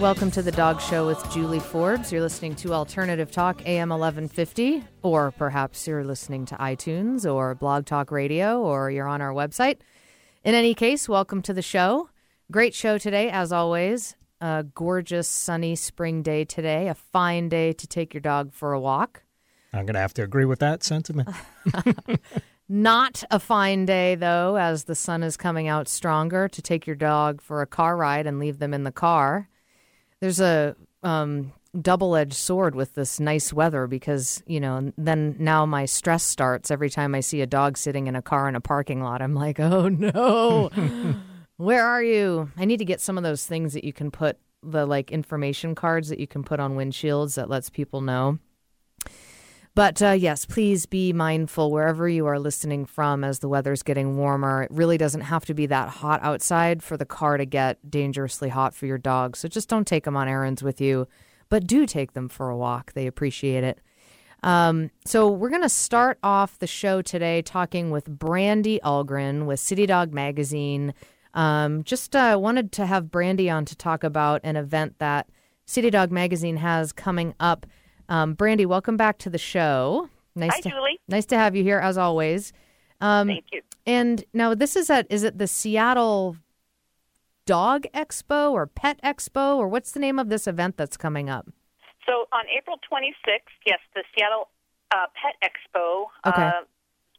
Welcome to the Dog Show with Julie Forbes. You're listening to Alternative Talk AM 1150, or perhaps you're listening to iTunes or Blog Talk Radio, or you're on our website. In any case, welcome to the show. Great show today, as always. A gorgeous sunny spring day today, a fine day to take your dog for a walk. I'm going to have to agree with that sentiment. Not a fine day, though, as the sun is coming out stronger to take your dog for a car ride and leave them in the car. There's a um, double edged sword with this nice weather because, you know, then now my stress starts every time I see a dog sitting in a car in a parking lot. I'm like, oh no, where are you? I need to get some of those things that you can put the like information cards that you can put on windshields that lets people know. But uh, yes, please be mindful wherever you are listening from as the weather's getting warmer. It really doesn't have to be that hot outside for the car to get dangerously hot for your dog. So just don't take them on errands with you, but do take them for a walk. They appreciate it. Um, so we're going to start off the show today talking with Brandie Algrehn with City Dog Magazine. Um, just uh, wanted to have Brandie on to talk about an event that City Dog Magazine has coming up. Um, Brandie, welcome back to the show. Nice Hi, to, Julie. Nice to have you here as always. Um, Thank you. and now this is at is it the Seattle Dog Expo or Pet Expo or what's the name of this event that's coming up? So on April 26th, yes, the Seattle uh, Pet Expo Okay. uh,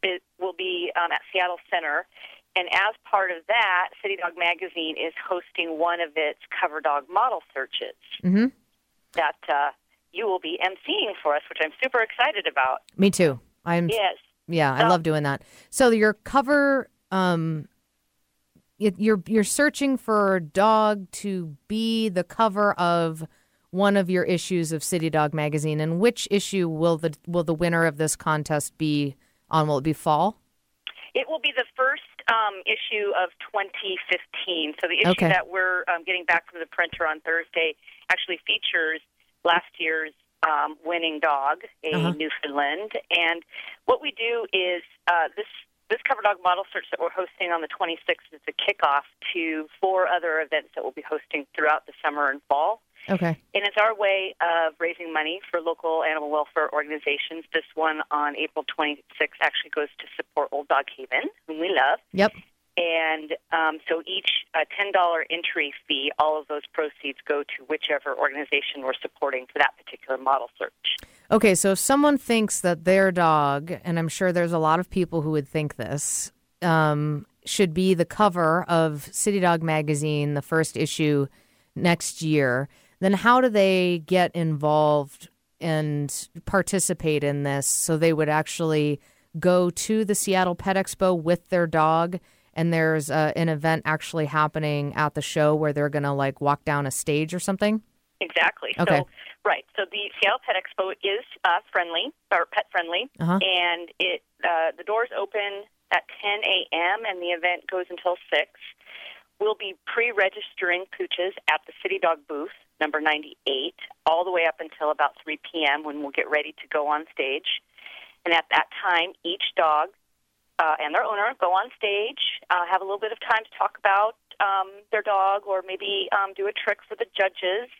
it will be um, at Seattle Center. And as part of that, City Dog Magazine is hosting one of its cover dog model searches Mm-hmm. that uh, you will be emceeing for us, which I'm super excited about. Me too. I'm Yes. yeah, I love doing that. So your cover um you're you're searching for a dog to be the cover of one of your issues of City Dog magazine and which issue will the will the winner of this contest be on will it be fall? It will be the first um, issue of 2015. So the issue Okay. that we're um, getting back from the printer on Thursday actually features last year's um, winning dog, a Uh-huh. Newfoundland. And what we do is uh, this this cover dog model search that we're hosting on the 26th is the kickoff to four other events that we'll be hosting throughout the summer and fall. Okay. And it's our way of raising money for local animal welfare organizations. This one on April 26th actually goes to support Old Dog Haven, whom we love. Yep. And um, so each uh, $10 entry fee, all of those proceeds go to whichever organization we're supporting for that particular model search. Okay, so if someone thinks that their dog, and I'm sure there's a lot of people who would think this, um, should be the cover of City Dog magazine, the first issue next year, then how do they get involved and participate in this so they would actually go to the Seattle Pet Expo with their dog? And there's uh, an event actually happening at the show where they're going to like walk down a stage or something? Exactly. Okay. So, right. So the Seattle Pet Expo is uh, friendly or pet friendly, Uh-huh. and it uh, the doors open at 10 a.m. and the event goes until six. We'll be pre-registering pooches at the City Dog booth, number 98, all the way up until about 3 p.m. when we'll get ready to go on stage. And at that time, each dog uh, and their owner go on stage, uh, have a little bit of time to talk about um, their dog, or maybe um, do a trick for the judges,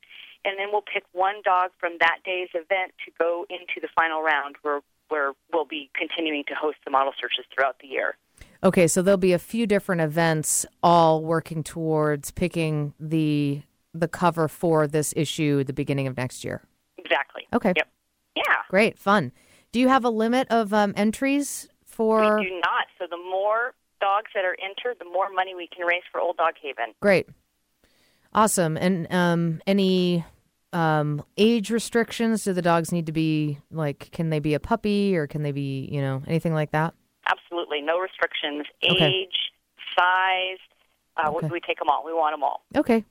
and then we'll pick one dog from that day's event to go into the final round, where where we'll be continuing to host the model searches throughout the year. Okay, so there'll be a few different events all working towards picking the the cover for this issue the beginning of next year. Exactly. Okay. Yep. Yeah. Great, fun. Do you have a limit of um, entries for? we do not. So the more dogs that are entered, the more money we can raise for Old Dog Haven. Great, awesome. And um, any um, age restrictions? Do the dogs need to be like? Can they be a puppy or can they be you know anything like that? Absolutely, no restrictions. Okay. Age, size. Uh, we- We take them all. We want them all. Okay.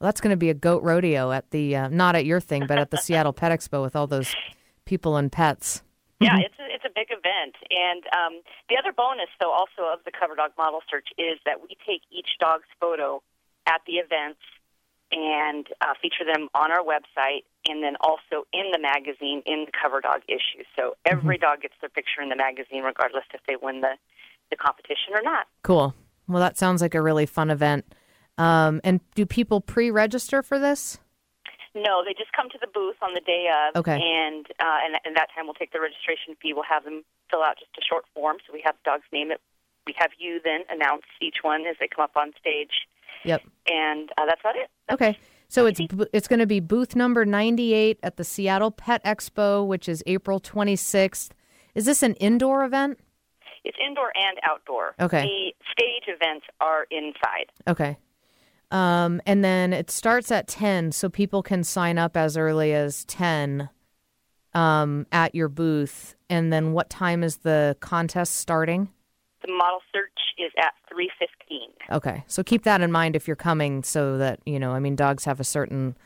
Well, that's going to be a goat rodeo at the uh, not at your thing, but at the Seattle Pet Expo with all those people and pets. Yeah, it's a, it's a big event. And um, the other bonus, though, also of the cover dog model search is that we take each dog's photo at the events and uh, feature them on our website. and then also in the magazine in the cover dog issue. So every dog gets their picture in the magazine, regardless if they win the, the competition or not. Cool. Well, that sounds like a really fun event. Um, and do people pre-register for this? No, they just come to the booth on the day of, Okay. and uh, and and that time we'll take the registration fee. We'll have them fill out just a short form, so we have the dog's name. It. We have you then announce each one as they come up on stage, Yep. and uh, that's about it. Okay. So it's it's going to be booth number 98 at the Seattle Pet Expo, which is April 26th. Is this an indoor event? It's indoor and outdoor. Okay. The stage events are inside. Okay. Um, and then it starts at 10, so people can sign up as early as 10 um, at your booth. And then what time is the contest starting? The model search is at three fifteen. Okay. So keep that in mind if you're coming so that, you know, I mean, dogs have a certain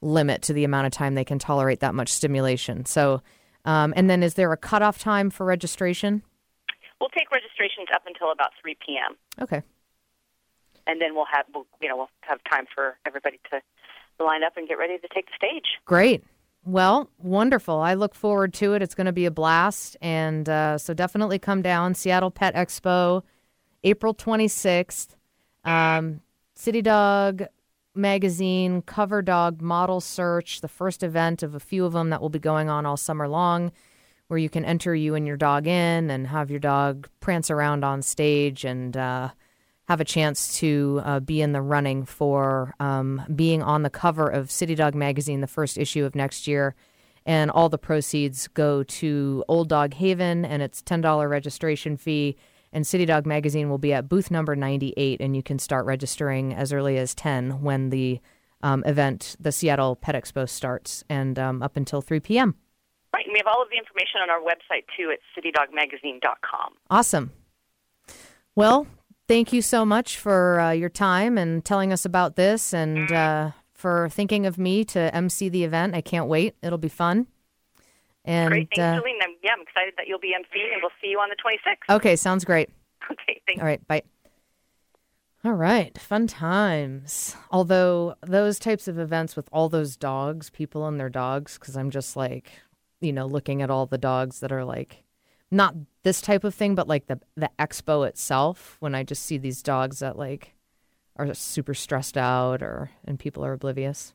limit to the amount of time they can tolerate that much stimulation. So, um, and then is there a cutoff time for registration? We'll take registrations up until about three p.m. Okay. And then we'll have we'll, you know we'll have time for everybody to line up and get ready to take the stage. Great. Well, wonderful. I look forward to it. It's going to be a blast. And uh, so definitely come down. Seattle Pet Expo, April 26th. Um, City Dog Magazine, Cover Dog Model Search, the first event of a few of them that will be going on all summer long, where you can enter you and your dog in and have your dog prance around on stage and uh, have a chance to uh, be in the running for um, being on the cover of City Dog Magazine, the first issue of next year. And all the proceeds go to Old Dog Haven, and it's $10 registration fee. And City Dog Magazine will be at booth number 98, and you can start registering as early as 10 when the um, event, the Seattle Pet Expo, starts, and um, up until 3 p.m. Right, and we have all of the information on our website too at citydogmagazine.com. Awesome. Well, thank you so much for uh, your time and telling us about this and uh, for thinking of me to MC the event. I can't wait. It'll be fun. And Great, thanks, uh, Jolene. I'm, yeah, I'm excited that you'll be MC and we'll see you on the 26th. okay, sounds great. Okay, thanks. All right, bye. All right, fun times. Although those types of events with all those dogs, people and their dogs, because I'm just like, you know, looking at all the dogs that are like, not this type of thing, but like the the expo itself. When I just see these dogs that like are super stressed out, or and people are oblivious.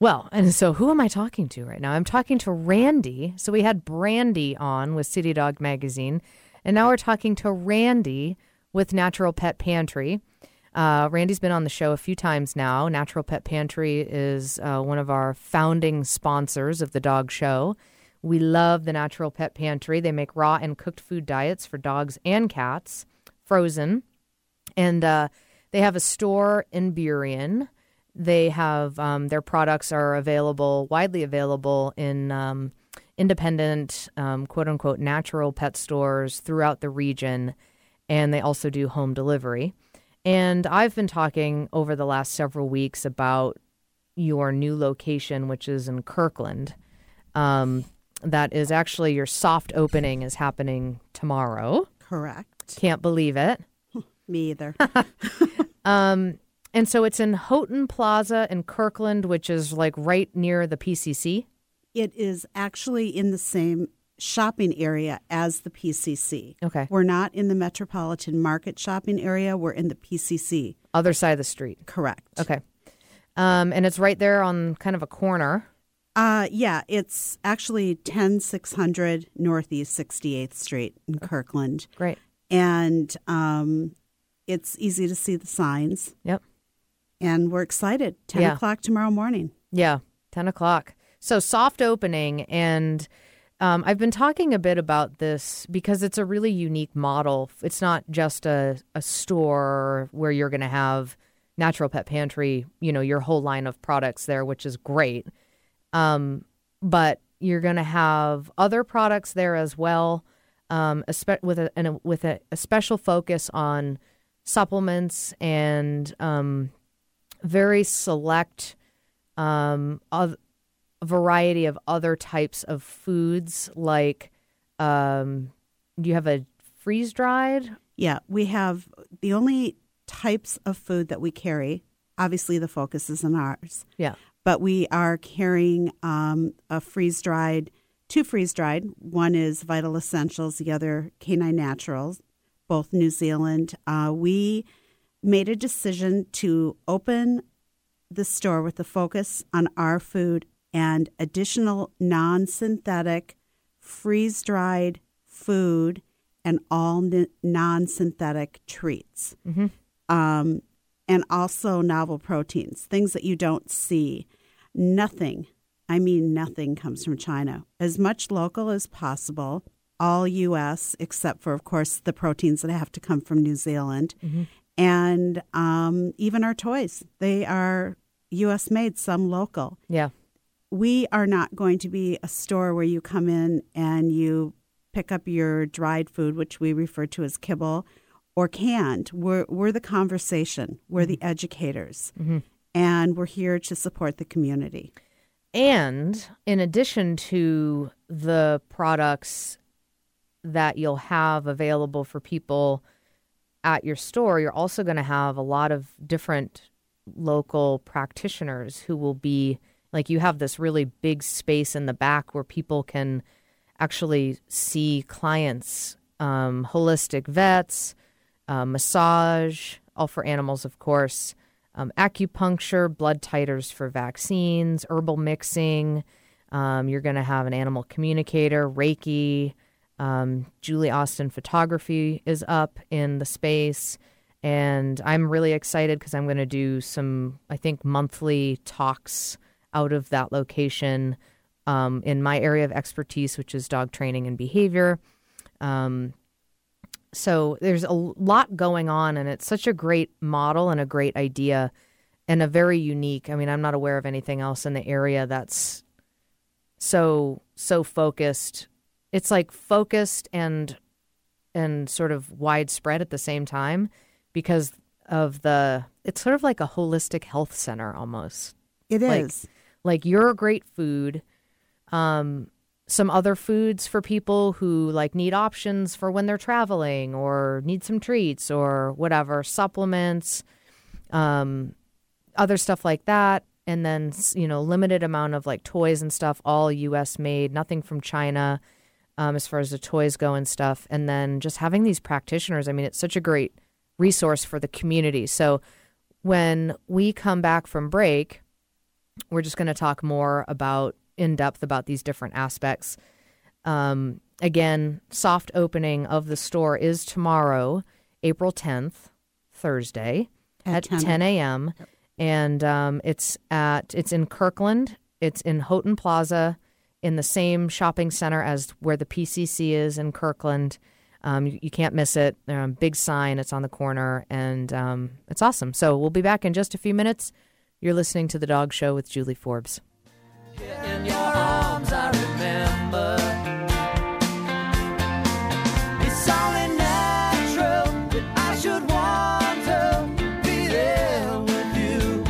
Well, and so who am I talking to right now? I'm talking to Randi. So we had Brandie on with City Dog Magazine, and now we're talking to Randi with Natural Pet Pantry. Uh, Randi's been on the show a few times now. Natural Pet Pantry is uh, one of our founding sponsors of the dog show. We love the Natural Pet Pantry. They make raw and cooked food diets for dogs and cats, frozen. And uh, they have a store in Burien. They have um, their products are available, widely available in um, independent, um, quote unquote, natural pet stores throughout the region. And they also do home delivery. And I've been talking over the last several weeks about your new location, which is in Kirkland. Um, that is actually your soft opening is happening tomorrow. Correct. Can't believe it. Me either. Um, and so it's in Houghton Plaza in Kirkland, which is like right near the PCC. it is actually in the same shopping area as the PCC. Okay. We're not in the Metropolitan Market shopping area. We're in the PCC. Other side of the street. Correct. Okay. Um, and it's right there on kind of a corner. Uh, yeah, it's actually 10600 Northeast 68th Street in Kirkland. Great. And um, it's easy to see the signs. Yep. And we're excited. 10 Yeah. o'clock tomorrow morning. Yeah, 10 o'clock. So soft opening. And um, I've been talking a bit about this because it's a really unique model. It's not just a, a store where you're going to have Natural Pet Pantry, you know, your whole line of products there, which is great. Um, but you're going to have other products there as well, um, espe- with a, and a with a, a special focus on supplements and um, very select um, of a variety of other types of foods. Like, um, do you have a freeze dried? Yeah, we have the only types of food that we carry. Obviously, the focus is on ours. Yeah. But we are carrying um, a freeze dried, two freeze dried. One is Vital Essentials, the other K9 Naturals, both New Zealand. Uh, we made a decision to open the store with a focus on our food and additional non synthetic, freeze dried food and all non synthetic treats. Um, and also novel proteins, things that you don't see. Nothing, I mean, nothing comes from China. As much local as possible, all U.S., except for, of course, the proteins that have to come from New Zealand. And um, even our toys, they are U.S. made, some local Yeah. we are not going to be a store where you come in and you pick up your dried food, which we refer to as kibble, or canned. We're, we're the conversation, we're the educators, and we're here to support the community. And in addition to the products that you'll have available for people at your store, you're also going to have a lot of different local practitioners who will be like you have this really big space in the back where people can actually see clients, um, holistic vets, uh, massage, all for animals, of course, um, acupuncture, blood titers for vaccines, herbal mixing. Um, you're going to have an animal communicator, Reiki. Um, Julie Austin Photography is up in the space. And I'm really excited because I'm going to do some, I think, monthly talks out of that location um, in my area of expertise, which is dog training and behavior. Um, so there's a lot going on, and it's such a great model and a great idea, and a very unique. I mean, I'm not aware of anything else in the area that's so so focused. It's like focused and and sort of widespread at the same time because of the. It's sort of like a holistic health center almost It Like- is. like your great food um some other foods for people who like need options for when they're traveling or need some treats or whatever supplements um other stuff like that. And then you know limited amount of like toys and stuff all US made nothing from China um, as far as the toys go and stuff. And then just having these practitioners I mean it's such a great resource for the community. So when we come back from break we're just going to talk more about in depth about these different aspects. Um, again, soft opening of the store is tomorrow, April 10th, Thursday at, At 10, 10. a.m. And um, it's at it's in Kirkland. It's in Houghton Plaza, in the same shopping center as where the PCC is in Kirkland. Um, you, you can't miss it. Um, big sign. It's on the corner, and um, it's awesome. So we'll be back in just a few minutes. You're listening to The Dog Show with Julie Forbes. In your arms, I remember. It's only natural that I should want to be there with you.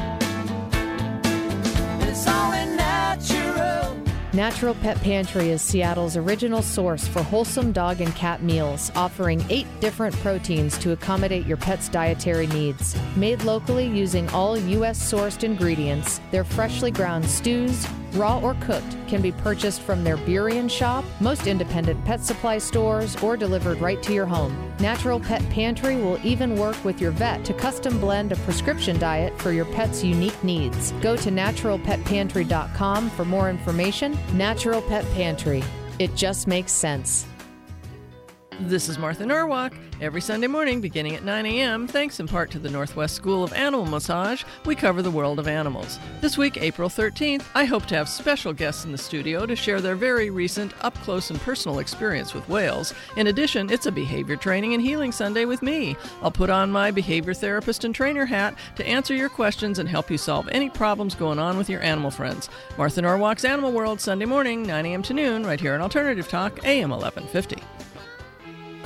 It's only natural. Natural Pet Pantry is Seattle's original source for wholesome dog and cat meals, offering eight different proteins to accommodate your pet's dietary needs. Made locally using all U.S. sourced ingredients, their freshly ground stews, raw or cooked, can be purchased from their Burien shop, most independent pet supply stores, or delivered right to your home. Natural Pet Pantry will even work with your vet to custom blend a prescription diet for your pet's unique needs. Go to naturalpetpantry.com for more information. Natural Pet Pantry. It just makes sense. This is Martha Norwalk. Every Sunday morning, beginning at 9 a.m., thanks in part to the Northwest School of Animal Massage, we cover the world of animals. This week, April 13th, I hope to have special guests in the studio to share their very recent up close and personal experience with whales. In addition, it's a behavior training and healing Sunday with me. I'll put on my behavior therapist and trainer hat to answer your questions and help you solve any problems going on with your animal friends. Martha Norwalk's Animal World, Sunday morning, 9 a.m. to noon, right here on Alternative Talk, AM 1150.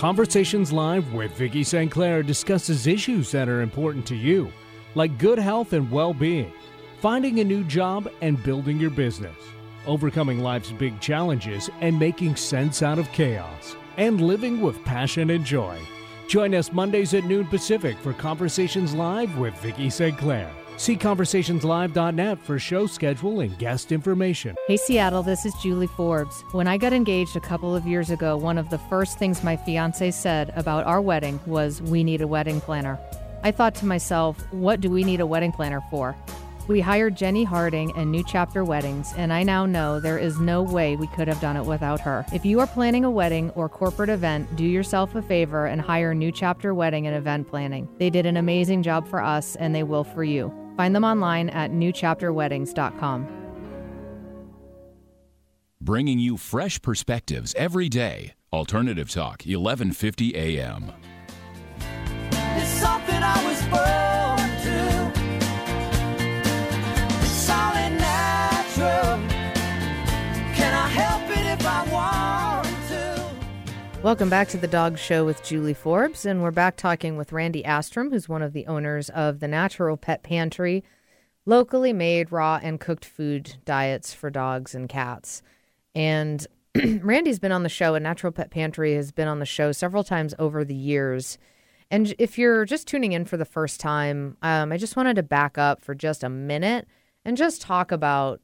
Conversations Live with Vicki St. Clair discusses issues that are important to you, like good health and well being, finding a new job and building your business, overcoming life's big challenges and making sense out of chaos, and living with passion and joy. Join us Mondays at noon Pacific for Conversations Live with Vicki St. Clair. See conversationslive.net for show schedule and guest information. Hey Seattle, this is Julie Forbes. When I got engaged a couple of years ago, one of the first things my fiance said about our wedding was, We need a wedding planner. I thought to myself, What do we need a wedding planner for? We hired Jenny Harding and New Chapter Weddings, and I now know there is no way we could have done it without her. If you are planning a wedding or corporate event, do yourself a favor and hire New Chapter Wedding and Event Planning. They did an amazing job for us, and they will for you. Find them online at newchapterweddings.com. Bringing you fresh perspectives every day. Alternative Talk, 1150 a.m. Welcome back to the Dog Show with Julie Forbes, and we're back talking with Randi Astrom, who's one of the owners of the Natural Pet Pantry, locally made raw and cooked food diets for dogs and cats. And Randi's been on the show, and Natural Pet Pantry has been on the show several times over the years. And if you're just tuning in for the first time, um, I just wanted to back up for just a minute and just talk about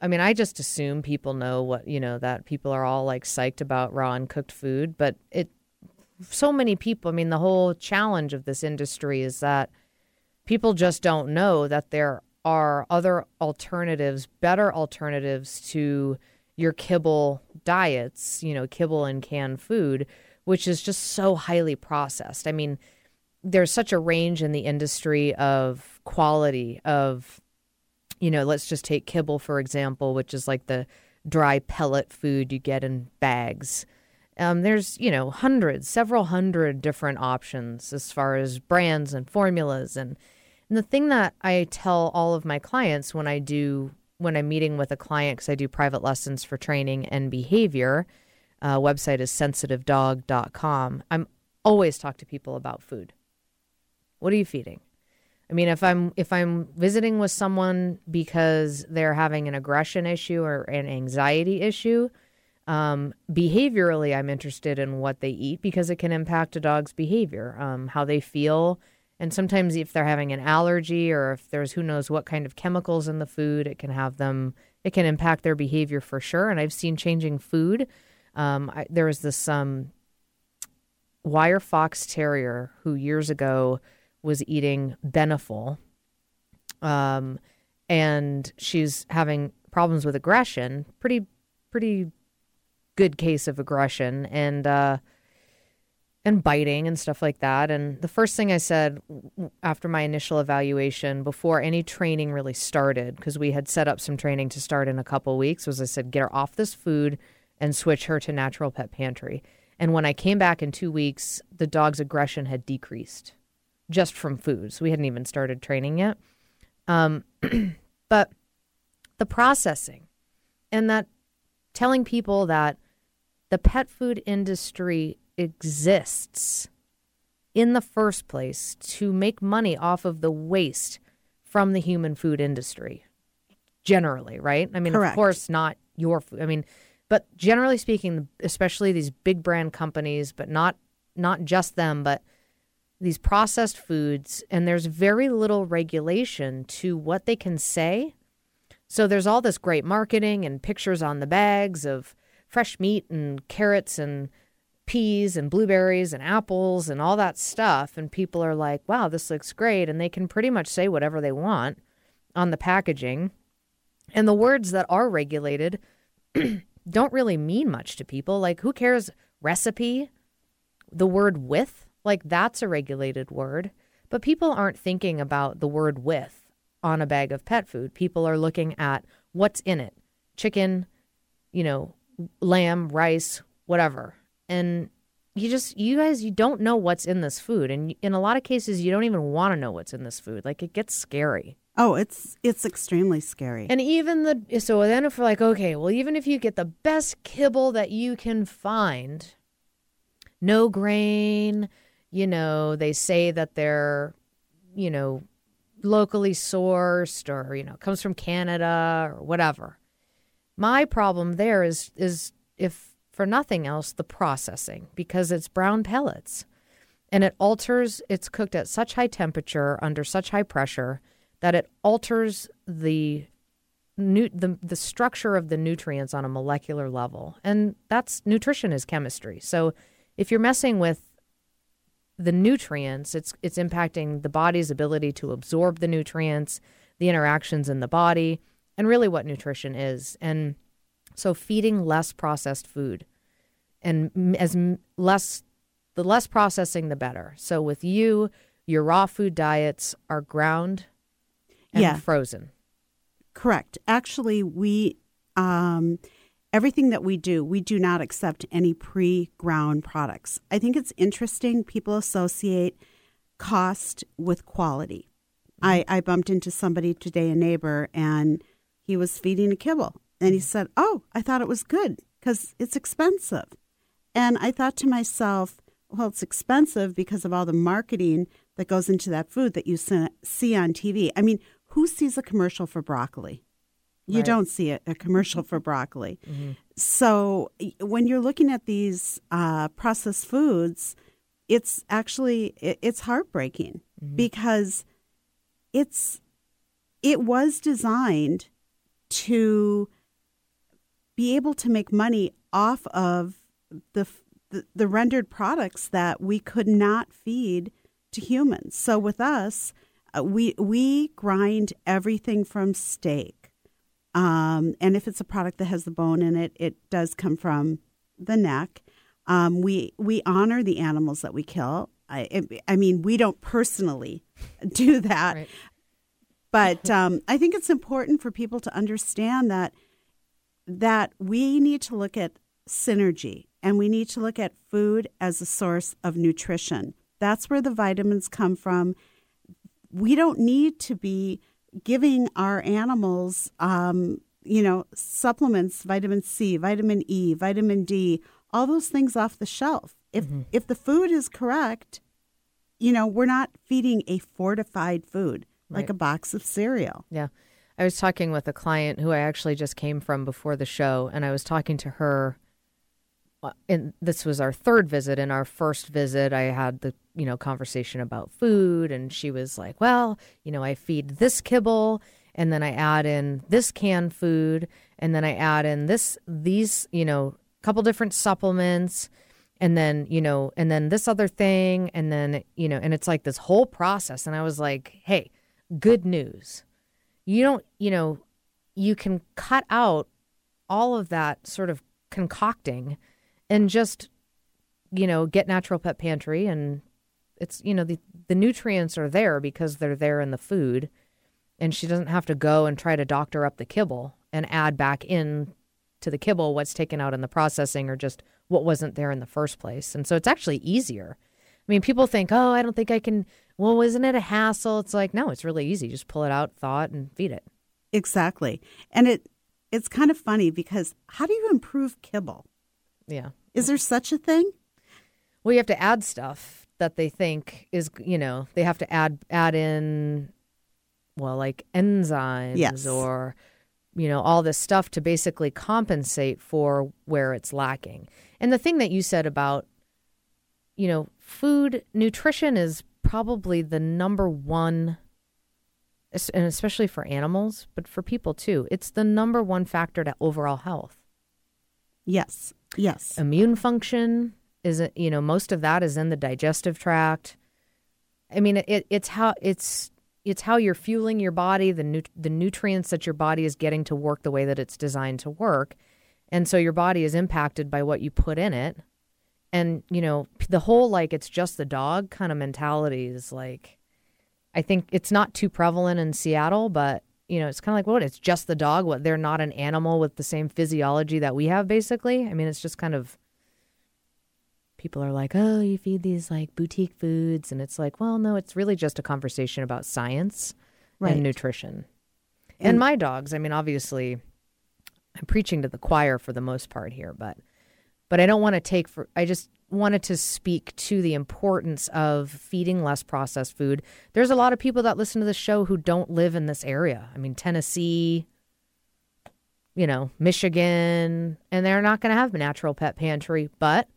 I mean, I just assume people know what, you know, that people are all like psyched about raw and cooked food, but it, so many people, I mean, the whole challenge of this industry is that people just don't know that there are other alternatives, better alternatives to your kibble diets, you know, kibble and canned food, which is just so highly processed. I mean, there's such a range in the industry of quality of you know, let's just take kibble, for example, which is like the dry pellet food you get in bags. Um, there's, you know, hundreds, several hundred different options as far as brands and formulas. And, and the thing that I tell all of my clients when I do, when I'm meeting with a client, because I do private lessons for training and behavior, uh, website is sensitivedog.com. I'm always talk to people about food. What are you feeding? I mean, if I'm if I'm visiting with someone because they're having an aggression issue or an anxiety issue, um, behaviorally, I'm interested in what they eat because it can impact a dog's behavior, um, how they feel, and sometimes if they're having an allergy or if there's who knows what kind of chemicals in the food, it can have them. It can impact their behavior for sure. And I've seen changing food. Um, I, there was this um, wire fox terrier who years ago was eating Beneful, um, and she's having problems with aggression. Pretty, pretty good case of aggression and uh, and biting and stuff like that. And the first thing I said after my initial evaluation, before any training really started, because we had set up some training to start in a couple weeks, was I said get her off this food and switch her to Natural Pet Pantry. And when I came back in two weeks, the dog's aggression had decreased just from food. So we hadn't even started training yet. Um, but the processing and that telling people that the pet food industry exists in the first place to make money off of the waste from the human food industry generally right i mean Correct. of course not your food i mean but generally speaking especially these big brand companies but not not just them but these processed foods and there's very little regulation to what they can say. So there's all this great marketing and pictures on the bags of fresh meat and carrots and peas and blueberries and apples and all that stuff and people are like, "Wow, this looks great." And they can pretty much say whatever they want on the packaging. And the words that are regulated don't really mean much to people. Like who cares recipe? The word with like that's a regulated word, but people aren't thinking about the word with on a bag of pet food. People are looking at what's in it chicken, you know, lamb, rice, whatever. And you just, you guys, you don't know what's in this food. And in a lot of cases, you don't even want to know what's in this food. Like it gets scary. Oh, it's it's extremely scary. And even the, so then if we're like, okay, well, even if you get the best kibble that you can find, no grain, you know, they say that they're, you know, locally sourced or, you know, comes from Canada or whatever. My problem there is is if for nothing else the processing because it's brown pellets and it alters it's cooked at such high temperature under such high pressure that it alters the nu- the the structure of the nutrients on a molecular level, and that's nutrition is chemistry. So if you're messing with the nutrients, it's it's impacting the body's ability to absorb the nutrients, the interactions in the body, and really what nutrition is. And so feeding less processed food and as less the less processing the better. So with you, your raw food diets are ground and Yeah. frozen. Correct. Actually, we um, everything that we do, we do not accept any pre-ground products. I think it's interesting. People associate cost with quality. Mm-hmm. I, I bumped into somebody today, a neighbor, and he was feeding a kibble, and he mm-hmm. said, "Oh, I thought it was good because it's expensive." And I thought to myself, well, it's expensive because of all the marketing that goes into that food that you see on TV. I mean, who sees a commercial for broccoli? You Right. don't see a, a commercial for broccoli. So when you're looking at these uh, processed foods, it's actually it, it's heartbreaking because it's it was designed to be able to make money off of the, the the rendered products that we could not feed to humans. So with us, uh, we we grind everything from steak, um, and if it's a product that has the bone in it, it does come from the neck. Um, we we honor the animals that we kill. I I mean, we don't personally do that, Right. but um, I think it's important for people to understand that that we need to look at synergy and we need to look at food as a source of nutrition. That's where the vitamins come from. We don't need to be giving our animals, um, you know, supplements, vitamin C, vitamin E, vitamin D, all those things off the shelf. If if the food is correct, you know, we're not feeding a fortified food like a box of cereal. Yeah. I was talking with a client who I actually just came from before the show, and I was talking to her. Uh, And this was our third visit. In our first visit, I had the you know conversation about food, and she was like, "Well, you know, I feed this kibble, and then I add in this canned food, and then I add in this these you know couple different supplements." and then you know and then this other thing and then you know and it's like this whole process and i was like hey good news you don't you know you can cut out all of that sort of concocting and just you know get natural pet pantry and it's you know the the nutrients are there because they're there in the food and she doesn't have to go and try to doctor up the kibble and add back in to the kibble what's taken out in the processing or just what wasn't there in the first place. And so it's actually easier. I mean, people think, oh, I don't think I can. Well, isn't it a hassle? It's like, no, it's really easy. Just pull it out, thaw it, and feed it. Exactly. And it it's kind of funny because how do you improve kibble? Yeah. Is there such a thing? Well, you have to add stuff that they think is, you know, they have to add add in, well, like enzymes Yes. or, you know, all this stuff to basically compensate for where it's lacking. And the thing that you said about, you know, food nutrition is probably the number one, and especially for animals, but for people too. It's the number one factor to overall health Yes. Yes. immune function is you know most of that is in the digestive tract i mean it, it's how it's it's how you're fueling your body the nu- the nutrients that your body is getting to work the way that it's designed to work and so your body is impacted by what you put in it and you know the whole like it's just the dog kind of mentality is like i think it's not too prevalent in seattle but you know it's kind of like what it's just the dog? What they're not an animal with the same physiology that we have basically? I mean it's just kind of people are like oh you feed these like boutique foods and it's like well no it's really just a conversation about science Right. and nutrition. And, And- my dogs i mean obviously i'm preaching to the choir for the most part here but but i don't want to take for i just wanted to speak to the importance of feeding less processed food. There's a lot of people that listen to the show who don't live in this area. I mean tennessee you know michigan and they're not going to have a natural pet pantry but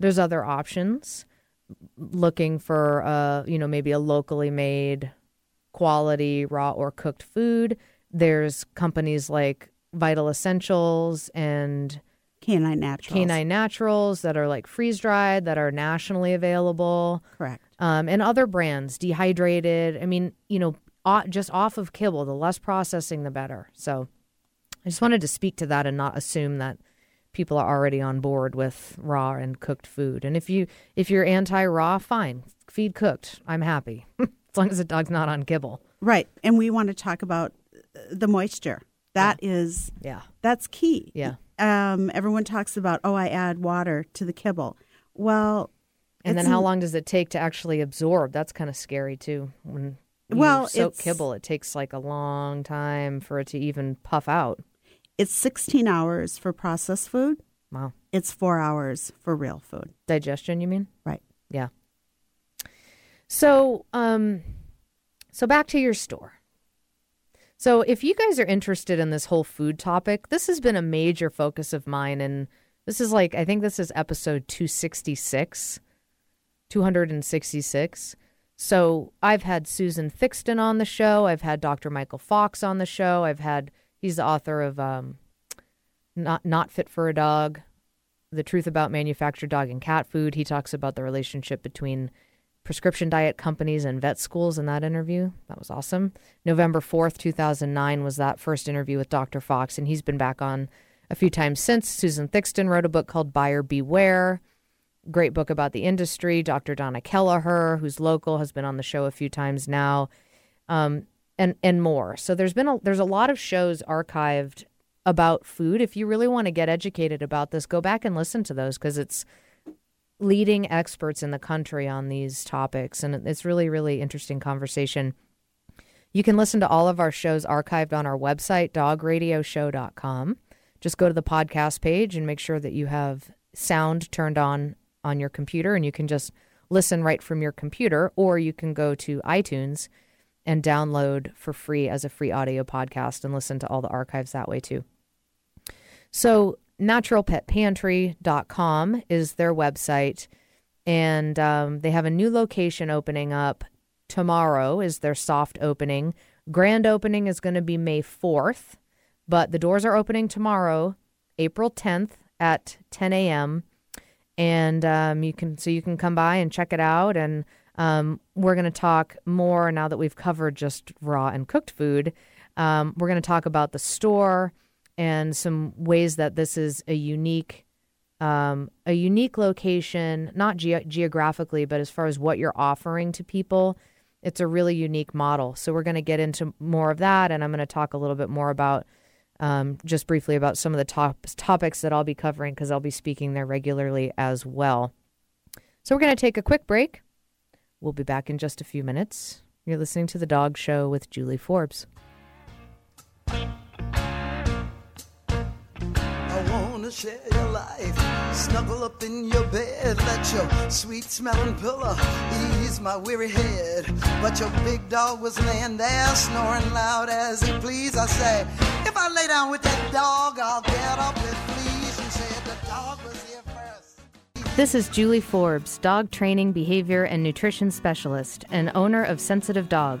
there's other options. Looking for uh you know maybe a locally made quality raw or cooked food. There's companies like Vital Essentials and K9 Naturals. K9 Naturals that are like freeze dried, that are nationally available, Correct. um, and other brands, dehydrated. I mean, you know, just off of kibble, the less processing, the better. So I just wanted to speak to that and not assume that people are already on board with raw and cooked food. And if you if you're anti raw, fine, feed cooked. I'm happy as long as the dog's not on kibble. Right. And we want to talk about uh, the moisture. That is Yeah, that's key. yeah. Um, everyone talks about, oh, I add water to the kibble. Well, And then how long does it take to actually absorb? That's kind of scary too. When you Well, soak it's- kibble, it takes like a long time for it to even puff out. It's 16 hours for processed food. Wow, It's four hours for real food. digestion, you mean? Right. Yeah. So, um, so back to your store. So, if you guys are interested in this whole food topic, this has been a major focus of mine, and this is like I think this is episode two sixty six, two hundred and sixty six. So I've had Susan Thixton on the show. I've had Dr. Michael Fox on the show. I've had he's the author of um, not not fit for a dog, the truth about manufactured dog and cat food. He talks about the relationship between prescription diet companies and vet schools in that interview. That was awesome. November 4th, 2009 was that first interview with Dr. Fox, and he's been back on a few times since. Susan Thixton wrote a book called Buyer Beware. Great book about the industry. Dr. Donna Kelleher, who's local, has been on the show a few times now, um, and and more. So there's been a, there's a lot of shows archived about food. If you really want to get educated about this, go back and listen to those because it's leading experts in the country on these topics, and it's really really interesting conversation. You can listen to all of our shows archived on our website, dogradioshow.com. Just go to the podcast page and make sure that you have sound turned on on your computer, and you can just listen right from your computer, or you can go to iTunes and download for free as a free audio podcast and listen to all the archives that way too. So, naturalpetpantry.com is their website, and um, they have a new location opening up tomorrow, is their soft opening. Grand opening is going to be May 4th, but the doors are opening tomorrow, April 10th at 10 a.m. And um, you can so you can come by and check it out. And um, we're going to talk more now that we've covered just raw and cooked food. Um, we're going to talk about the store and some ways that this is a unique um, a unique location, not ge- geographically, but as far as what you're offering to people, it's a really unique model. So we're going to get into more of that, and I'm going to talk a little bit more about um, just briefly about some of the top topics that I'll be covering because I'll be speaking there regularly as well. So we're going to take a quick break. We'll be back in just a few minutes. You're listening to the Dog Show with Julie Forbes. Wanna share your life. Snuggle up in your bed, let your sweet smelling pillow ease my weary head. But your big dog was laying there, snoring loud as he pleased. I say, if I lay down with that dog, I'll get up and please. And said the dog was here first. This is Julie Forbes, dog training, behavior, and nutrition specialist, and owner of Sensitive Dog,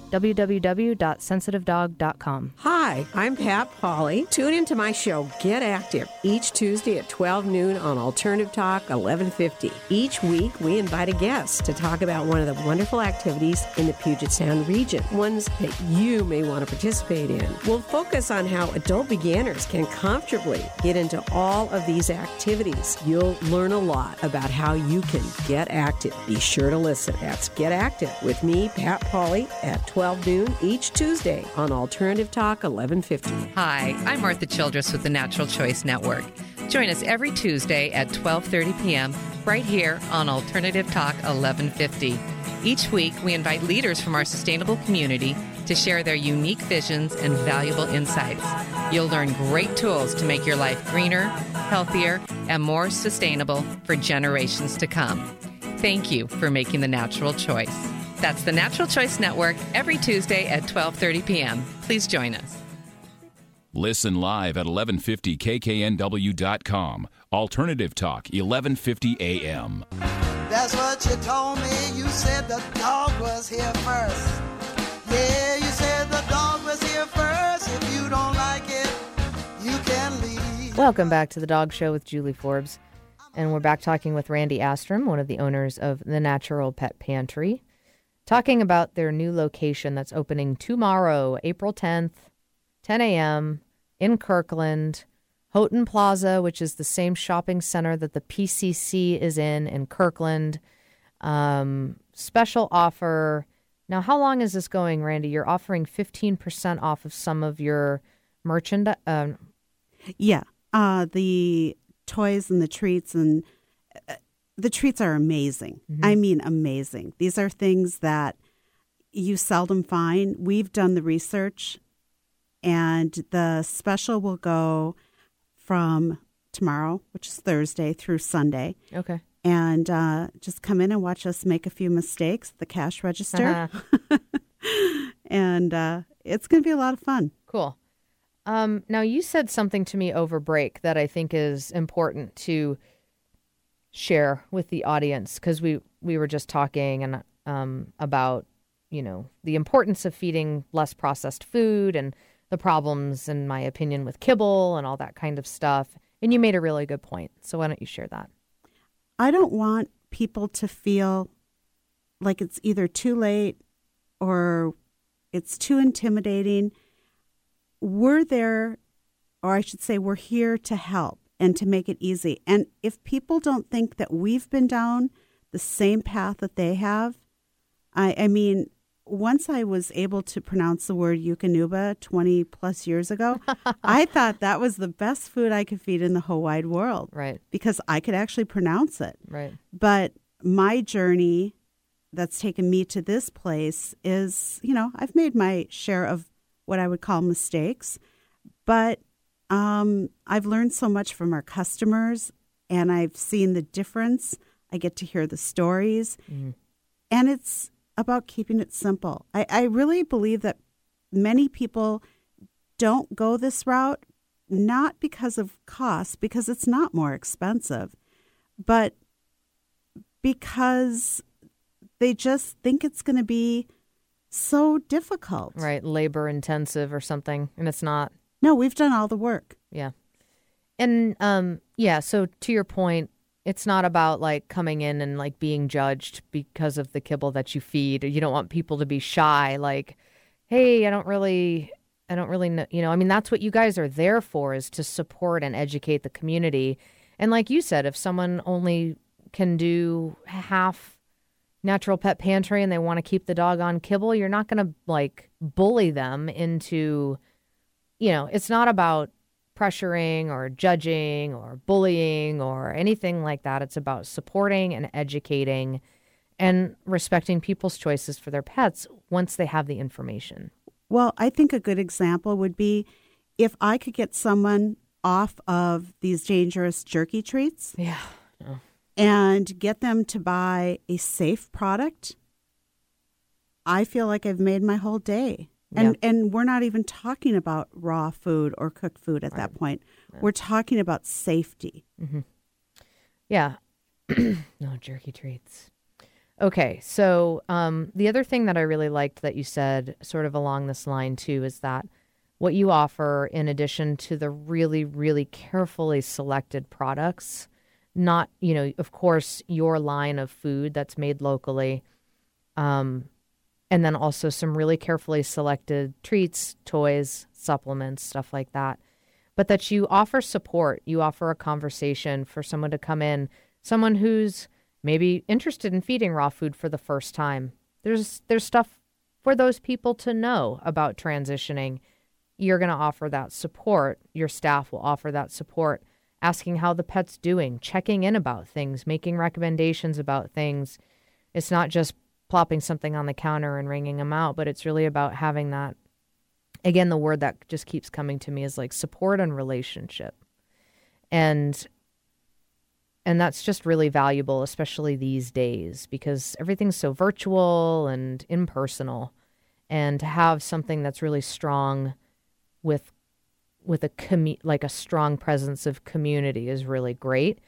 www.sensitivedog.com. Hi, I'm Pat Polly. Tune into my show Get Active each Tuesday at 12 noon on Alternative Talk 1150. Each week we invite a guest to talk about one of the wonderful activities in the Puget Sound region, ones that you may want to participate in. We'll focus on how adult beginners can comfortably get into all of these activities. You'll learn a lot about how you can get active. Be sure to listen. That's Get Active with me, Pat Polly, at 12 noon each Tuesday on Alternative Talk 1150. Hi, I'm Martha Childress with the Natural Choice Network. Join us every Tuesday at 12:30 p.m. right here on Alternative Talk 1150. Each week, we invite leaders from our sustainable community to share their unique visions and valuable insights. You'll learn great tools to make your life greener, healthier, and more sustainable for generations to come. Thank you for making the natural choice. That's the Natural Choice Network every Tuesday at 12:30 p.m. Please join us. Listen live at 1150kknw.com. Alternative Talk, 1150 AM. That's what you told me. You said the dog was here first. Yeah, you said the dog was here first. If you don't like it, you can leave. Welcome back to the Dog Show with Julie Forbes. And we're back talking with Randi Astrom, one of the owners of the Natural Pet Pantry, talking about their new location that's opening tomorrow, April 10th, 10 a.m. in Kirkland, Houghton Plaza, which is the same shopping center that the PCC is in in Kirkland. Um, special offer. Now, how long is this going, Randi? You're offering 15% off of some of your merchandise. Um, Yeah. Uh, the toys and the treats and uh, the treats are amazing. I mean, amazing. These are things that you seldom find. We've done the research, and the special will go from tomorrow, which is Thursday, through Sunday. okay. And uh, just come in and watch us make a few mistakes the cash register. and uh, it's going to be a lot of fun. Cool. Um, now, you said something to me over break that I think is important to share with the audience because we we were just talking and um, about you know the importance of feeding less processed food and the problems, in my opinion, with kibble and all that kind of stuff. And you made a really good point. So why don't you share that? I don't want people to feel like it's either too late or it's too intimidating. We're there, or I should say, we're here to help and to make it easy. And if people don't think that we've been down the same path that they have, I, I mean, once I was able to pronounce the word Eukanuba 20 plus years ago, I thought that was the best food I could feed in the whole wide world Right. because I could actually pronounce it. Right. But my journey that's taken me to this place is, you know, I've made my share of what I would call mistakes, but um, I've learned so much from our customers and I've seen the difference. I get to hear the stories, and it's about keeping it simple. I, I really believe that many people don't go this route, not because of cost, because it's not more expensive, but because they just think it's going to be so difficult. Right. Labor intensive or something. And it's not. No, we've done all the work. Yeah. And um yeah, so to your point, it's not about like coming in and like being judged because of the kibble that you feed. You don't want people to be shy like, "Hey, I don't really I don't really know, you know, I mean that's what you guys are there for is to support and educate the community. And like you said, if someone only can do half natural pet pantry and they want to keep the dog on kibble, you're not going to like bully them into you know, it's not about pressuring or judging or bullying or anything like that. It's about supporting and educating and respecting people's choices for their pets once they have the information. Well, I think a good example would be if I could get someone off of these dangerous jerky treats Yeah. and get them to buy a safe product, I feel like I've made my whole day. And and we're not even talking about raw food or cooked food at that point. We're talking about safety. Yeah. no jerky treats. Okay, so um, the other thing that I really liked that you said, sort of along this line too, is that what you offer, in addition to the really, really carefully selected products, not, you know, of course, your line of food that's made locally, um, and then also some really carefully selected treats, toys, supplements, stuff like that. But that you offer support, you offer a conversation for someone to come in, someone who's maybe interested in feeding raw food for the first time. There's there's stuff for those people to know about transitioning. You're going to offer that support. Your staff will offer that support asking how the pet's doing, checking in about things, making recommendations about things. It's not just plopping something on the counter and ringing them out, but it's really about having that. Again, the word that just keeps coming to me is like support and relationship. And and that's just really valuable especially these days because everything's so virtual and impersonal and to have something that's really strong with with a commu- like a strong presence of community is really great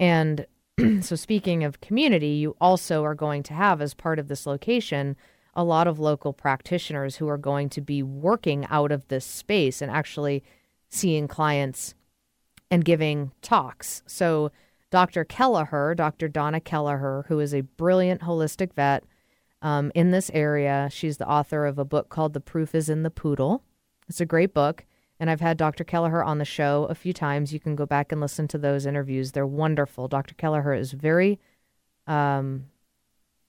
and so speaking of community you also are going to have as part of this location a lot of local practitioners who are going to be working out of this space and actually seeing clients and giving talks. So, Dr. Kelleher, Dr. Donna Kelleher, who is a brilliant holistic vet um, in this area, she's the author of a book called The Proof is in the Poodle. It's a great book. And I've had Dr. Kelleher on the show a few times. You can go back and listen to those interviews. They're wonderful. Dr. Kelleher is very, um,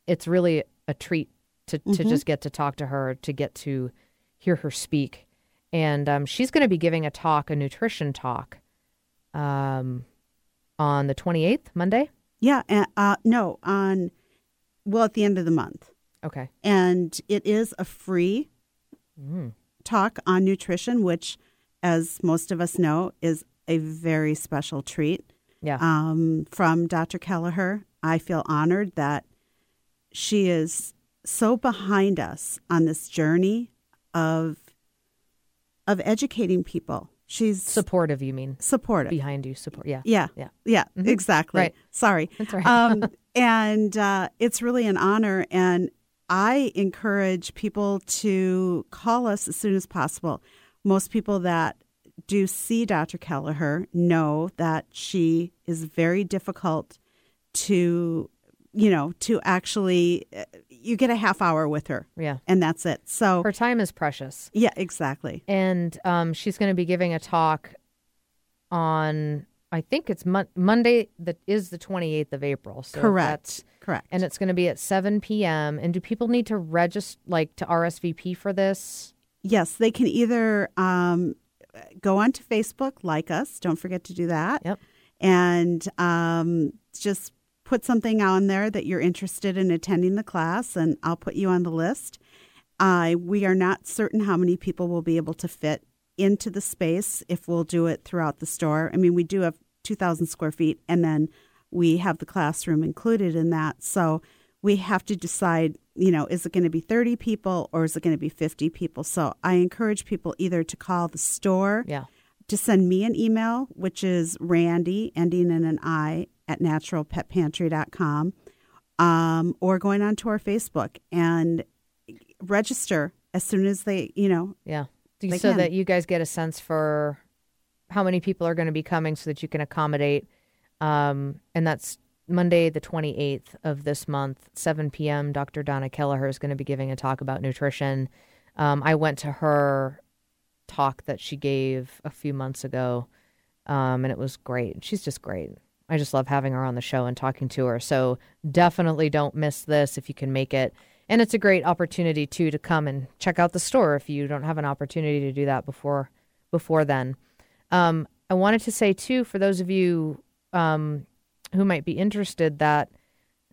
it's really a treat to, to just get to talk to her, to get to hear her speak. And um, she's going to be giving a talk, a nutrition talk, um, on the 28th, Monday. Yeah, uh, no, on well at the end of the month, Okay. and it is a free talk on nutrition, which, as most of us know, is a very special treat Yeah. um, from Dr. Kelleher. I feel honored that she is so behind us on this journey of of educating people. She's Supportive, you mean? supportive. Behind you, support. Yeah. Yeah. Yeah. Yeah, Mhm. exactly. Right. Sorry. That's right. um, and uh, it's really an honor. And I encourage people to call us as soon as possible. Most people that do see Dr. Kelleher know that she is very difficult to, you know, to actually, uh, you get a half hour with her Yeah. and that's it. So, Her time is precious. yeah, exactly. And um, she's going to be giving a talk on, I think it's mon- Monday, that is the 28th of April. So Correct. Correct. And it's going to be at 7 p.m. And do people need to register, like to RSVP for this? Yes, they can either um, go onto Facebook, like us. Don't forget to do that. Yep. And um, just put something on there that you're interested in attending the class, and I'll put you on the list. Uh, we are not certain how many people will be able to fit into the space if we'll do it throughout the store. I mean, we do have 2,000 square feet, and then we have the classroom included in that. So we have to decide, you know, is it going to be 30 people or is it going to be 50 people? So I encourage people either to call the store, Yeah. to send me an email, which is Randi, ending in an I, at naturalpetpantry.com, um, or going onto our Facebook and register as soon as they, you know, Yeah. Do- so can. that you guys get a sense for how many people are going to be coming so that you can accommodate. Um, and that's Monday, the 28th of this month, 7 p.m. Dr. Donna Kelleher is going to be giving a talk about nutrition. Um, I went to her talk that she gave a few months ago, um, and it was great. She's just great. I just love having her on the show and talking to her. So definitely don't miss this if you can make it. And it's a great opportunity too to come and check out the store if you don't have an opportunity to do that before before then. Um, I wanted to say too for those of you um, who might be interested that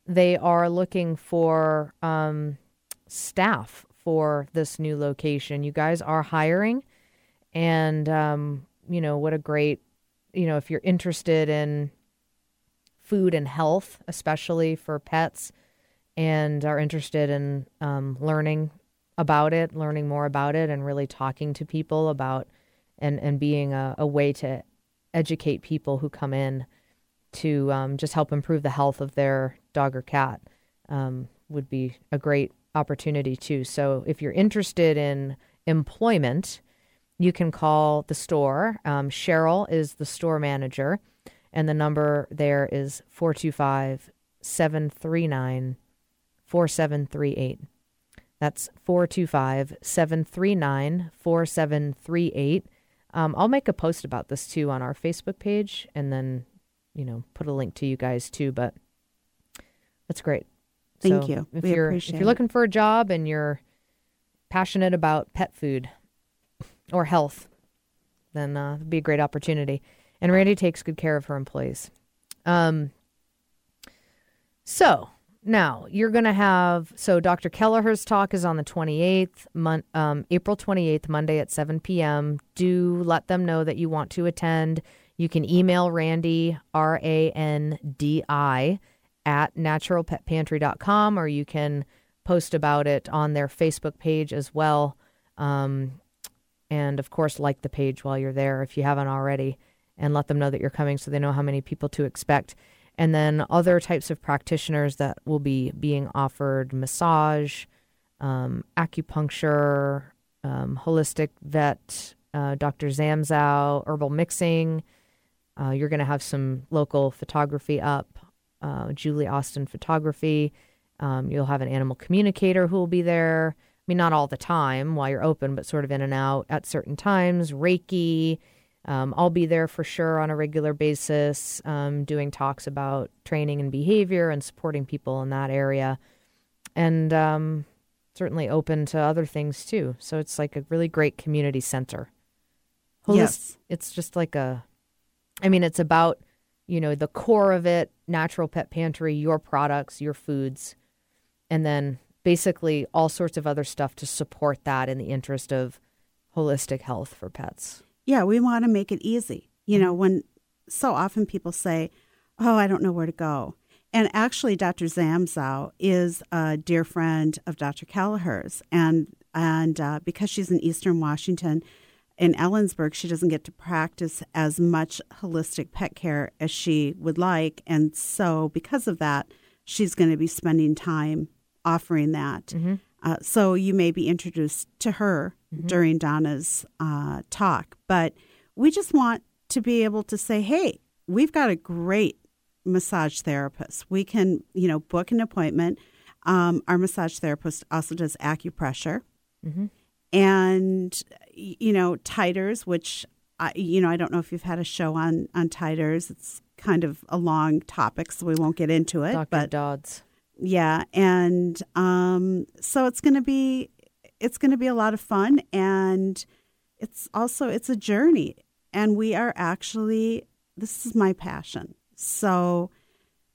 they are looking for um, staff for this new location. You guys are hiring, and um, you know what a great you know if you're interested in food and health, especially for pets, and are interested in um, learning about it, learning more about it, and really talking to people about and and being a, a way to educate people who come in to um, just help improve the health of their dog or cat um, would be a great opportunity too. So if you're interested in employment, you can call the store. Um, Cheryl is the store manager, and the number there is 425 739 4738. That's 425 739 4738. Um, I'll make a post about this too on our Facebook page and then, you know, put a link to you guys too. But that's great. Thank So you. If We you're appreciate if you're looking for a job and you're passionate about pet food or health, then uh, it'd be a great opportunity. And Randi takes good care of her employees. Um, so now you're going to have so Dr. Kelleher's talk is on the 28th, mon, um, April 28th, Monday at 7 p.m. Do let them know that you want to attend. You can email Randi, R A N D I, at naturalpetpantry.com, or you can post about it on their Facebook page as well. Um, and of course, like the page while you're there if you haven't already, and let them know that you're coming so they know how many people to expect and then other types of practitioners that will be being offered massage, um, acupuncture, um, holistic vet, uh, Dr. Zamzow, herbal mixing. Uh, you're going to have some local photography up, uh, Julie Austin photography. Um, you'll have an animal communicator who will be there. I mean, not all the time while you're open, but sort of in and out at certain times. Reiki. Um, I'll be there for sure on a regular basis, um, doing talks about training and behavior and supporting people in that area. And um, certainly open to other things too. So it's like a really great community center. Yes. It's just like a, I mean, it's about, you know, the core of it natural pet pantry, your products, your foods, and then basically all sorts of other stuff to support that in the interest of holistic health for pets. Yeah, we want to make it easy. You know, when so often people say, "Oh, I don't know where to go," and actually, Dr. Zamzow is a dear friend of Dr. Kelleher's, and and uh, because she's in Eastern Washington, in Ellensburg, she doesn't get to practice as much holistic pet care as she would like, and so because of that, she's going to be spending time offering that. Uh, so you may be introduced to her during Donna's uh, talk, but we just want to be able to say, "Hey, we've got a great massage therapist. We can, you know, book an appointment. Um, our massage therapist also does acupressure, and y- you know, titers, which I, you know, I don't know if you've had a show on on titers. It's kind of a long topic, so we won't get into it. Dr. But Dodds. yeah, and um, so it's going to be it's going to be a lot of fun, and it's also it's a journey, and we are actually this is my passion. So,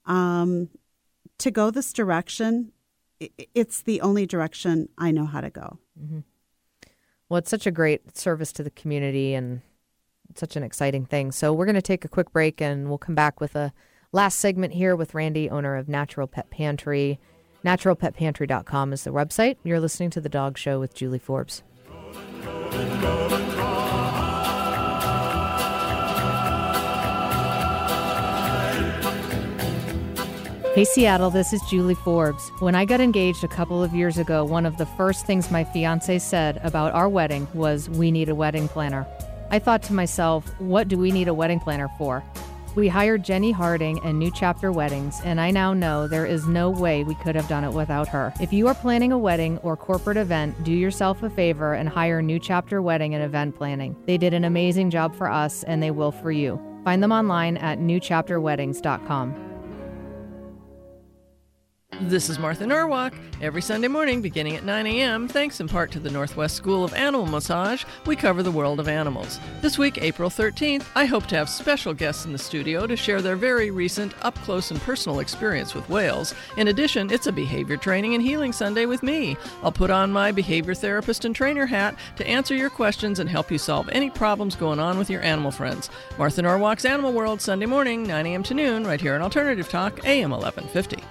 um, to go this direction, it's the only direction I know how to go. Well, it's such a great service to the community and such an exciting thing. So we're going to take a quick break and we'll come back with a last segment here with Randi, owner of Natural Pet Pantry. NaturalPetPantry.com is the website. You're listening to The Dog Show with Julie Forbes. Hey Seattle, this is Julie Forbes. When I got engaged a couple of years ago, one of the first things my fiance said about our wedding was, We need a wedding planner. I thought to myself, What do we need a wedding planner for? We hired Jenny Harding and New Chapter Weddings, and I now know there is no way we could have done it without her. If you are planning a wedding or corporate event, do yourself a favor and hire New Chapter Wedding and Event Planning. They did an amazing job for us, and they will for you. Find them online at newchapterweddings.com. This is Martha Norwalk. Every Sunday morning, beginning at 9 a.m., thanks in part to the Northwest School of Animal Massage, we cover the world of animals. This week, April 13th, I hope to have special guests in the studio to share their very recent, up close and personal experience with whales. In addition, it's a behavior training and healing Sunday with me. I'll put on my behavior therapist and trainer hat to answer your questions and help you solve any problems going on with your animal friends. Martha Norwalk's Animal World, Sunday morning, 9 a.m. to noon, right here on Alternative Talk, AM 1150.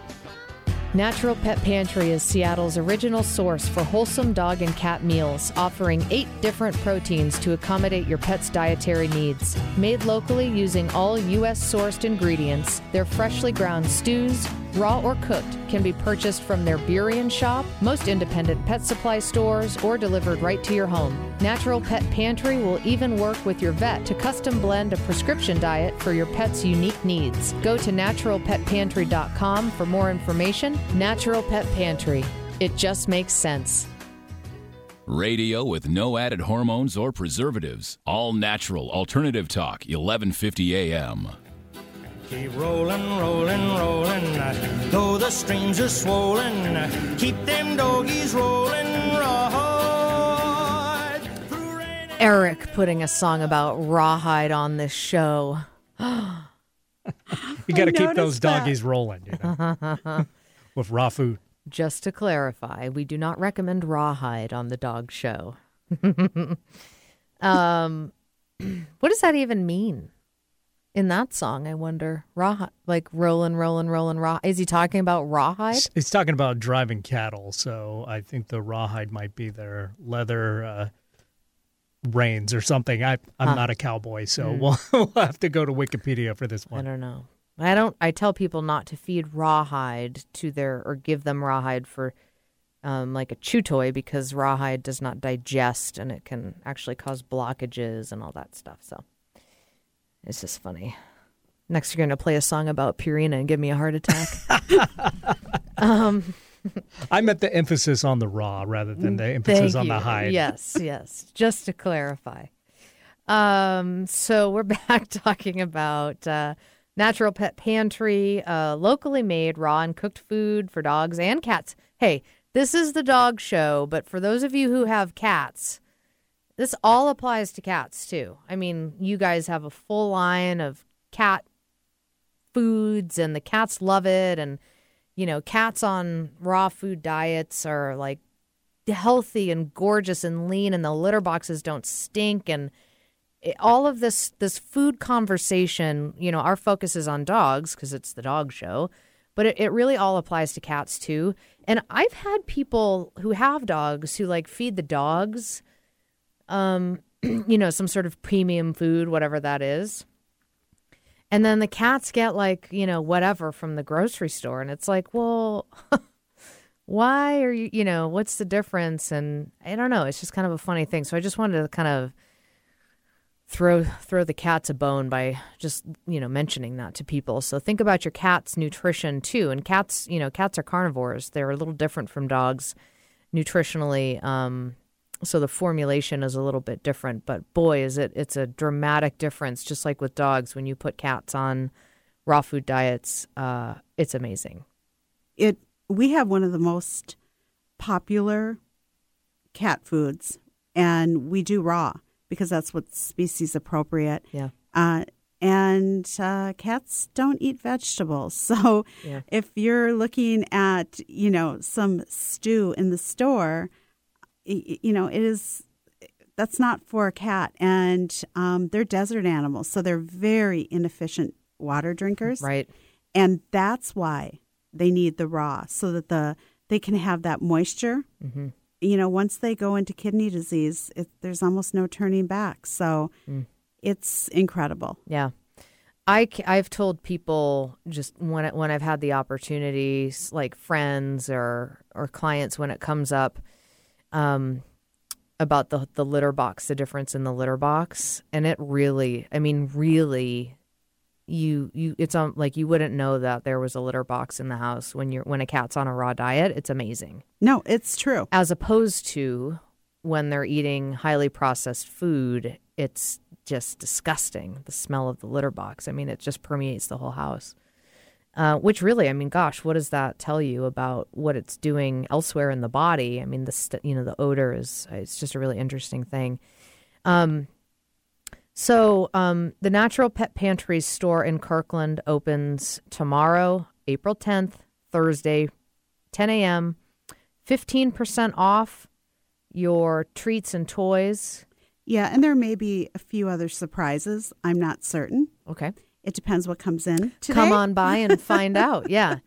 Natural Pet Pantry is Seattle's original source for wholesome dog and cat meals, offering eight different proteins to accommodate your pet's dietary needs. Made locally using all U.S. sourced ingredients, their freshly ground stews, raw or cooked, can be purchased from their Burien shop, most independent pet supply stores, or delivered right to your home. Natural Pet Pantry will even work with your vet to custom blend a prescription diet for your pet's unique needs. Go to naturalpetpantry.com for more information. Natural Pet Pantry. It just makes sense. Radio with no added hormones or preservatives. All natural alternative talk, 1150 AM. Keep rolling, rolling, rolling. Though the streams are swollen, keep them doggies rolling right. Through rain and Eric putting a song about rawhide on this show. You got to keep those noticed that. doggies rolling you know, with raw food. Just to clarify, we do not recommend rawhide on the dog show. um, what does that even mean in that song? I wonder. Raw, like rolling, rolling, rolling. Raw. Is he talking about rawhide? It's talking about driving cattle, so I think the rawhide might be their leather uh, reins or something. I, I'm Huh. not a cowboy, so we'll, we'll have to go to Wikipedia for this one. I don't know. I don't. I tell people not to feed rawhide to their or give them rawhide for, um, like a chew toy because rawhide does not digest and it can actually cause blockages and all that stuff. So, it's just funny. Next, you're going to play a song about Purina and give me a heart attack. um, I meant the emphasis on the raw rather than the emphasis on the hide. Yes, yes. Just to clarify. Um, so we're back talking about uh, Natural Pet Pantry, uh, locally made raw and cooked food for dogs and cats. Hey, this is the dog show, but for those of you who have cats, this all applies to cats too. I mean, you guys have a full line of cat foods, and the cats love it. And, you know, cats on raw food diets are like healthy and gorgeous and lean and the litter boxes don't stink and it, all of this this food conversation you know our focus is on dogs because it's the dog show but it, it really all applies to cats too and i've had people who have dogs who like feed the dogs um you know some sort of premium food whatever that is. And then the cats get like you know whatever from the grocery store. And it's like well why are you you know what's the difference? And i don't know. It's just kind of a funny thing. So i just wanted to kind of throw throw the cats a bone by just you know mentioning that to people. So think about your cat's nutrition too. And cats you know cats are carnivores. They're a little different from dogs nutritionally. Um so the formulation is a little bit different but boy is it it's a dramatic difference just like with dogs when you put cats on raw food diets uh it's amazing it we have one of the most popular cat foods and we do raw because that's what's species appropriate Yeah. uh, and uh, cats don't eat vegetables so Yeah. if you're looking at you know some stew in the store you know it is that's not for a cat and um, they're desert animals so they're very inefficient water drinkers right and that's why they need the raw so that the they can have that moisture mm-hmm. you know once they go into kidney disease it, there's almost no turning back so Mm. it's incredible Yeah. I, I've told people just when it, when I've had the opportunities, like friends or or clients, when it comes up, um, about the the litter box, the difference in the litter box, and it really, I mean, really, you you it's on like you wouldn't know that there was a litter box in the house when you're when a cat's on a raw diet. It's amazing no it's true as opposed to when they're eating highly processed food, it's just disgusting. The smell of the litter box. I mean, it just permeates the whole house. Uh, which really, I mean, gosh, what does that tell you about what it's doing elsewhere in the body? I mean, the st- you know the odor is it's just a really interesting thing. Um, so um, the Natural Pet Pantry store in Kirkland opens tomorrow, April tenth, Thursday, 10 a.m. 15% off your treats and toys. yeah and there may be a few other surprises i'm not certain Okay. It depends what comes in today. Come on by and find out. Yeah.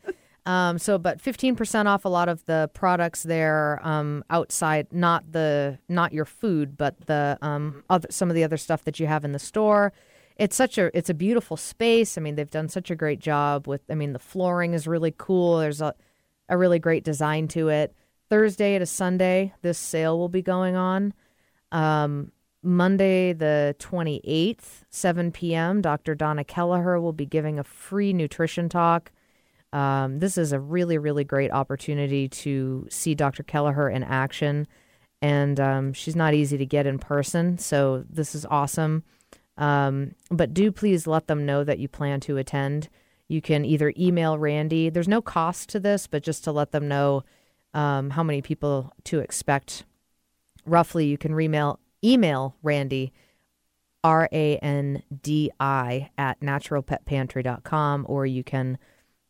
Um, so, but 15% off a lot of the products there um, outside, not the not your food, but the um, other some of the other stuff that you have in the store. It's such a it's a beautiful space. I mean, they've done such a great job with. I mean, the flooring is really cool. There's a a really great design to it. Thursday to Sunday, this sale will be going on. Um, Monday, the 28th, 7 p.m., Dr. Donna Kelleher will be giving a free nutrition talk. Um, this is a really, really great opportunity to see Dr. Kelleher in action. And um, she's not easy to get in person, so this is awesome. Um, but do please let them know that you plan to attend. You can either email Randi, there's no cost to this, but just to let them know um, how many people to expect roughly you can email email Randi, R A N D I, at naturalpetpantry.com, or you can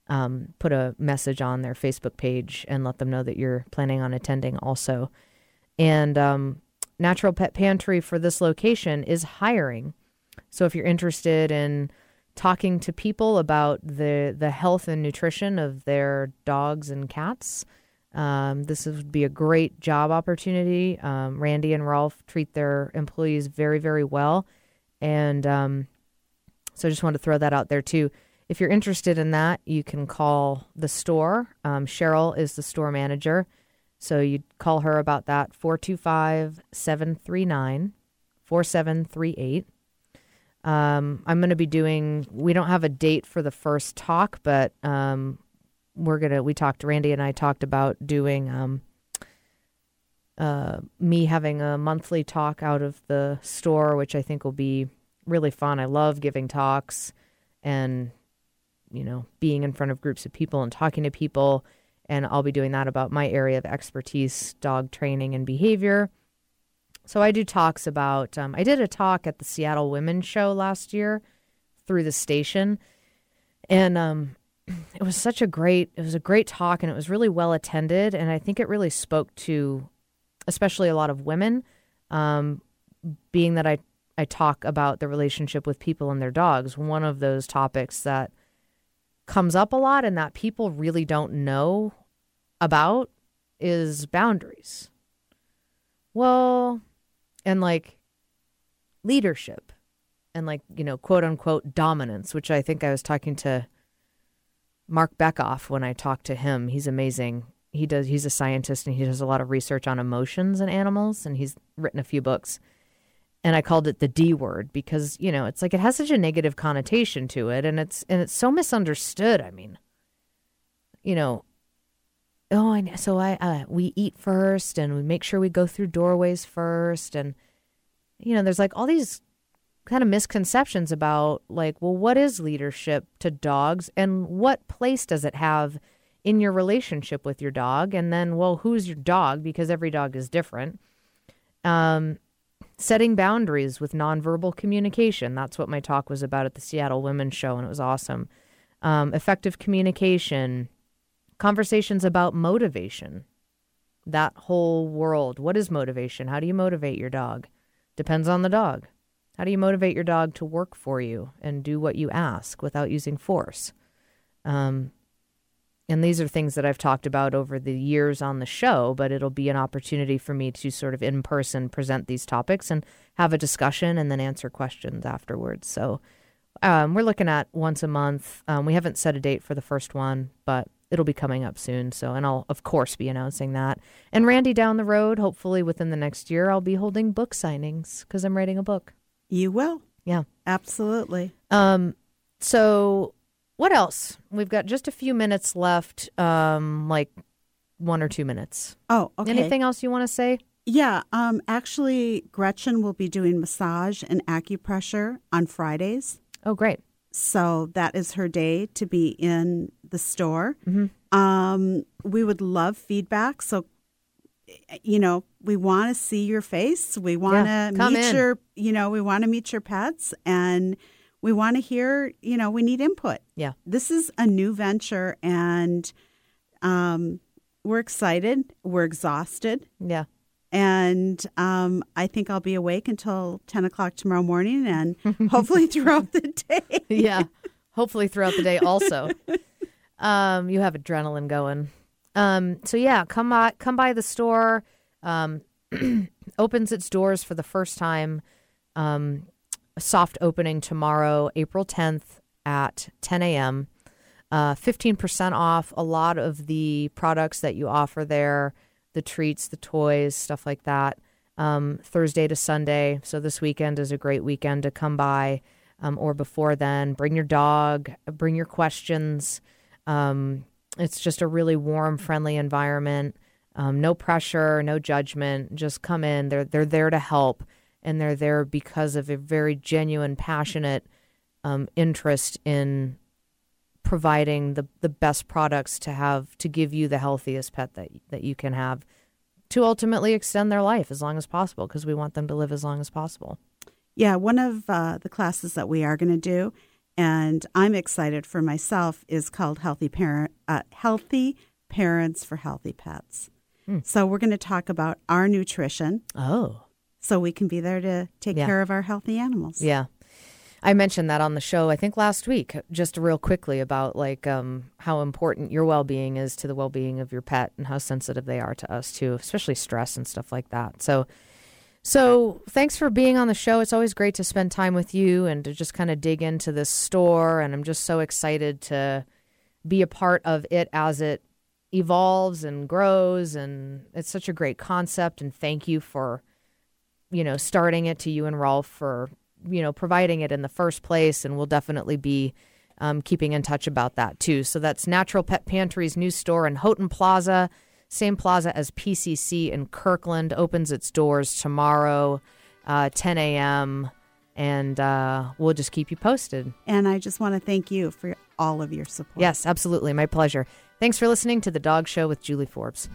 um, put a message on their Facebook page and let them know that you're planning on attending also. And um, Natural Pet Pantry for this location is hiring. So if you're interested in talking to people about the the health and nutrition of their dogs and cats, um, this would be a great job opportunity. Um, Randi and Rolf treat their employees very very well, and um, so I just want to throw that out there too. If you're interested in that, you can call the store. Um, Cheryl is the store manager. So you'd call her about that 425 739 4738. Um, I'm going to be doing, we don't have a date for the first talk, but um, we're to, we talked, Randi and I talked about doing um, uh, me having a monthly talk out of the store, which I think will be really fun. I love giving talks and, you know, being in front of groups of people and talking to people and I'll be doing that about my area of expertise, dog training and behavior. So I do talks about. Um, I did a talk at the Seattle Women's Show last year through the station, and um, it was such a great. It was a great talk, and it was really well attended, and I think it really spoke to, especially a lot of women, um, being that I I talk about the relationship with people and their dogs. One of those topics that comes up a lot and that people really don't know about is boundaries. Well, and like leadership and like, you know, quote unquote dominance, which I think I was talking to Marc Bekoff when I talk to him. He's amazing. He does he's a scientist and he does a lot of research on emotions in animals and he's written a few books. And I called it the D word because, you know, it's like it has such a negative connotation to it and it's and it's so misunderstood. I mean, you know, oh, I know. So I uh, we eat first, and we make sure we go through doorways first, and you know, there's like all these kind of misconceptions about like, well, what is leadership to dogs, and what place does it have in your relationship with your dog, and then, well, who's your dog? Because every dog is different. Um, setting boundaries with nonverbal communication. That's what my talk was about at the Seattle Women's Show, and it was awesome. Um, effective communication conversations about motivation. That whole world. What is motivation? How do you motivate your dog? Depends on the dog. How do you motivate your dog to work for you and do what you ask without using force? Um, and these are things that I've talked about over the years on the show, but it'll be an opportunity for me to sort of in person present these topics and have a discussion and then answer questions afterwards. So um, we're looking at once a month. Um, we haven't set a date for the first one, but it'll be coming up soon. So, and I'll of course be announcing that. And Randi down the road, hopefully within the next year, I'll be holding book signings because I'm writing a book. You will. Yeah, absolutely. Um, so what else? We've got just a few minutes left. Um, like one or two minutes. Oh, okay. Anything else you want to say? Yeah, um, actually, Gretchen will be doing massage and acupressure on Fridays. Oh, great. So that is her day to be in the store. Mm-hmm. Um, we would love feedback. So, you know, we want to see your face. We want to Yeah, meet in. your, you know, we want to meet your pets and we want to hear, you know, we need input. Yeah. This is a new venture and um, we're excited. We're exhausted. Yeah. And um, I think I'll be awake until 10 o'clock tomorrow morning and hopefully throughout the day. yeah. Hopefully throughout the day also. um, you have adrenaline going. Um, so yeah, come by come by the store. Um, opens its doors for the first time. Um, soft opening tomorrow, April 10th at 10 a.m. Uh, 15% off a lot of the products that you offer there, the treats, the toys, stuff like that. Um, Thursday to Sunday. So this weekend is a great weekend to come by um, or before then. Bring your dog, bring your questions. Um, it's just a really warm, friendly environment. Um, no pressure, no judgment. Just come in. They're they're there to help, and they're there because of a very genuine, passionate um, interest in providing the the best products to have to give you the healthiest pet that that you can have to ultimately extend their life as long as possible because we want them to live as long as possible. Yeah, one of uh, the classes that we are going to do, and I'm excited for myself, is called Healthy Parent, uh, Healthy Parents for Healthy Pets. So we're going to talk about our nutrition, Oh. so we can be there to take Yeah. care of our healthy animals. Yeah. I mentioned that on the show, I think last week, just real quickly about like um, how important your well being is to the well being of your pet and how sensitive they are to us too, especially stress and stuff like that. So, so thanks for being on the show. It's always great to spend time with you and to just kind of dig into this store. And I'm just so excited to be a part of it as it evolves and grows. And it's such a great concept. And thank you for you know, starting it to you and Rolf for, you know, providing it in the first place. And we'll definitely be um, keeping in touch about that too. So that's Natural Pet Pantry's new store in Houghton Plaza, same plaza as PCC in Kirkland, opens its doors tomorrow, uh, 10 a.m. And uh, we'll just keep you posted. And I just want to thank you for all of your support. Yes, absolutely. My pleasure. Thanks for listening to The Dog Show with Julie Forbes.